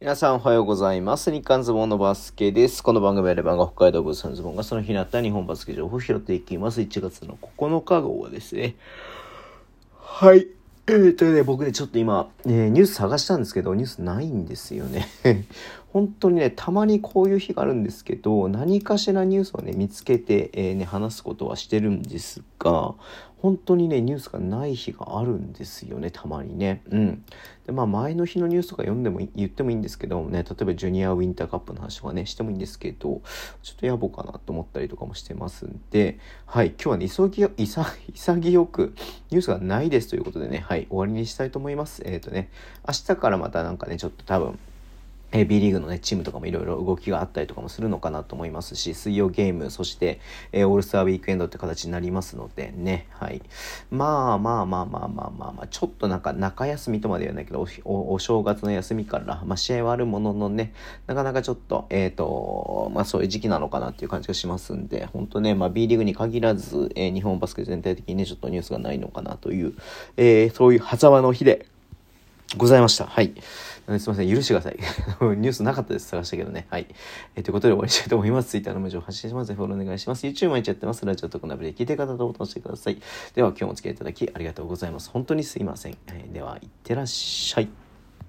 皆さんおはようございます。日刊ズボンのバスケです。この番組はレバンが北海道ブースのズボンがその日にあった日本バスケ情報を拾っていきます。1月の9日号はですね。はい。えー、とね、僕ね、ちょっと今、ね、ニュース探したんですけど、ニュースないんですよね。本当にね、たまにこういう日があるんですけど、何かしらニュースをね、見つけて、えー、ね、話すことはしてるんですが、本当にね、ニュースがない日があるんですよね、たまにね。うん。で、まあ、前の日のニュースとか読んでも言ってもいいんですけどね、例えばジュニアウィンターカップの話とかね、してもいいんですけど、ちょっと野暮かなと思ったりとかもしてますんで、はい、今日はね、急ぎ、潔くニュースがないですということでね、はい、終わりにしたいと思います。えっ、ー、とね、明日からまたなんかね、ちょっと多分、え、B リーグのね、チームとかもいろいろ動きがあったりとかもするのかなと思いますし、水曜ゲーム、そして、えー、オールスターウィークエンドって形になりますのでね、はい。まあまあまあまあまあまあまあ、ちょっとなんか中休みとまで言わないけど、おお正月の休みから、まあ試合はあるもののね、なかなかちょっと、えっ、ー、と、まあそういう時期なのかなっていう感じがしますんで、本当ね、まあ B リーグに限らず、えー、日本バスケ全体的にね、ちょっとニュースがないのかなという、え、そういう狭間の日で、ございました。はい。すみません。許してください。ニュースなかったです。探したけどね。はい。えー、ということで終わりしたいと思います。Twitter の文章を発信します。フォローお願いします。YouTube 毎日やってます。ラジオとかナビで聞いてる方とボタン押してください。では今日もお付き合いいただきありがとうございます。本当にすいません。えー、では、いってらっしゃい。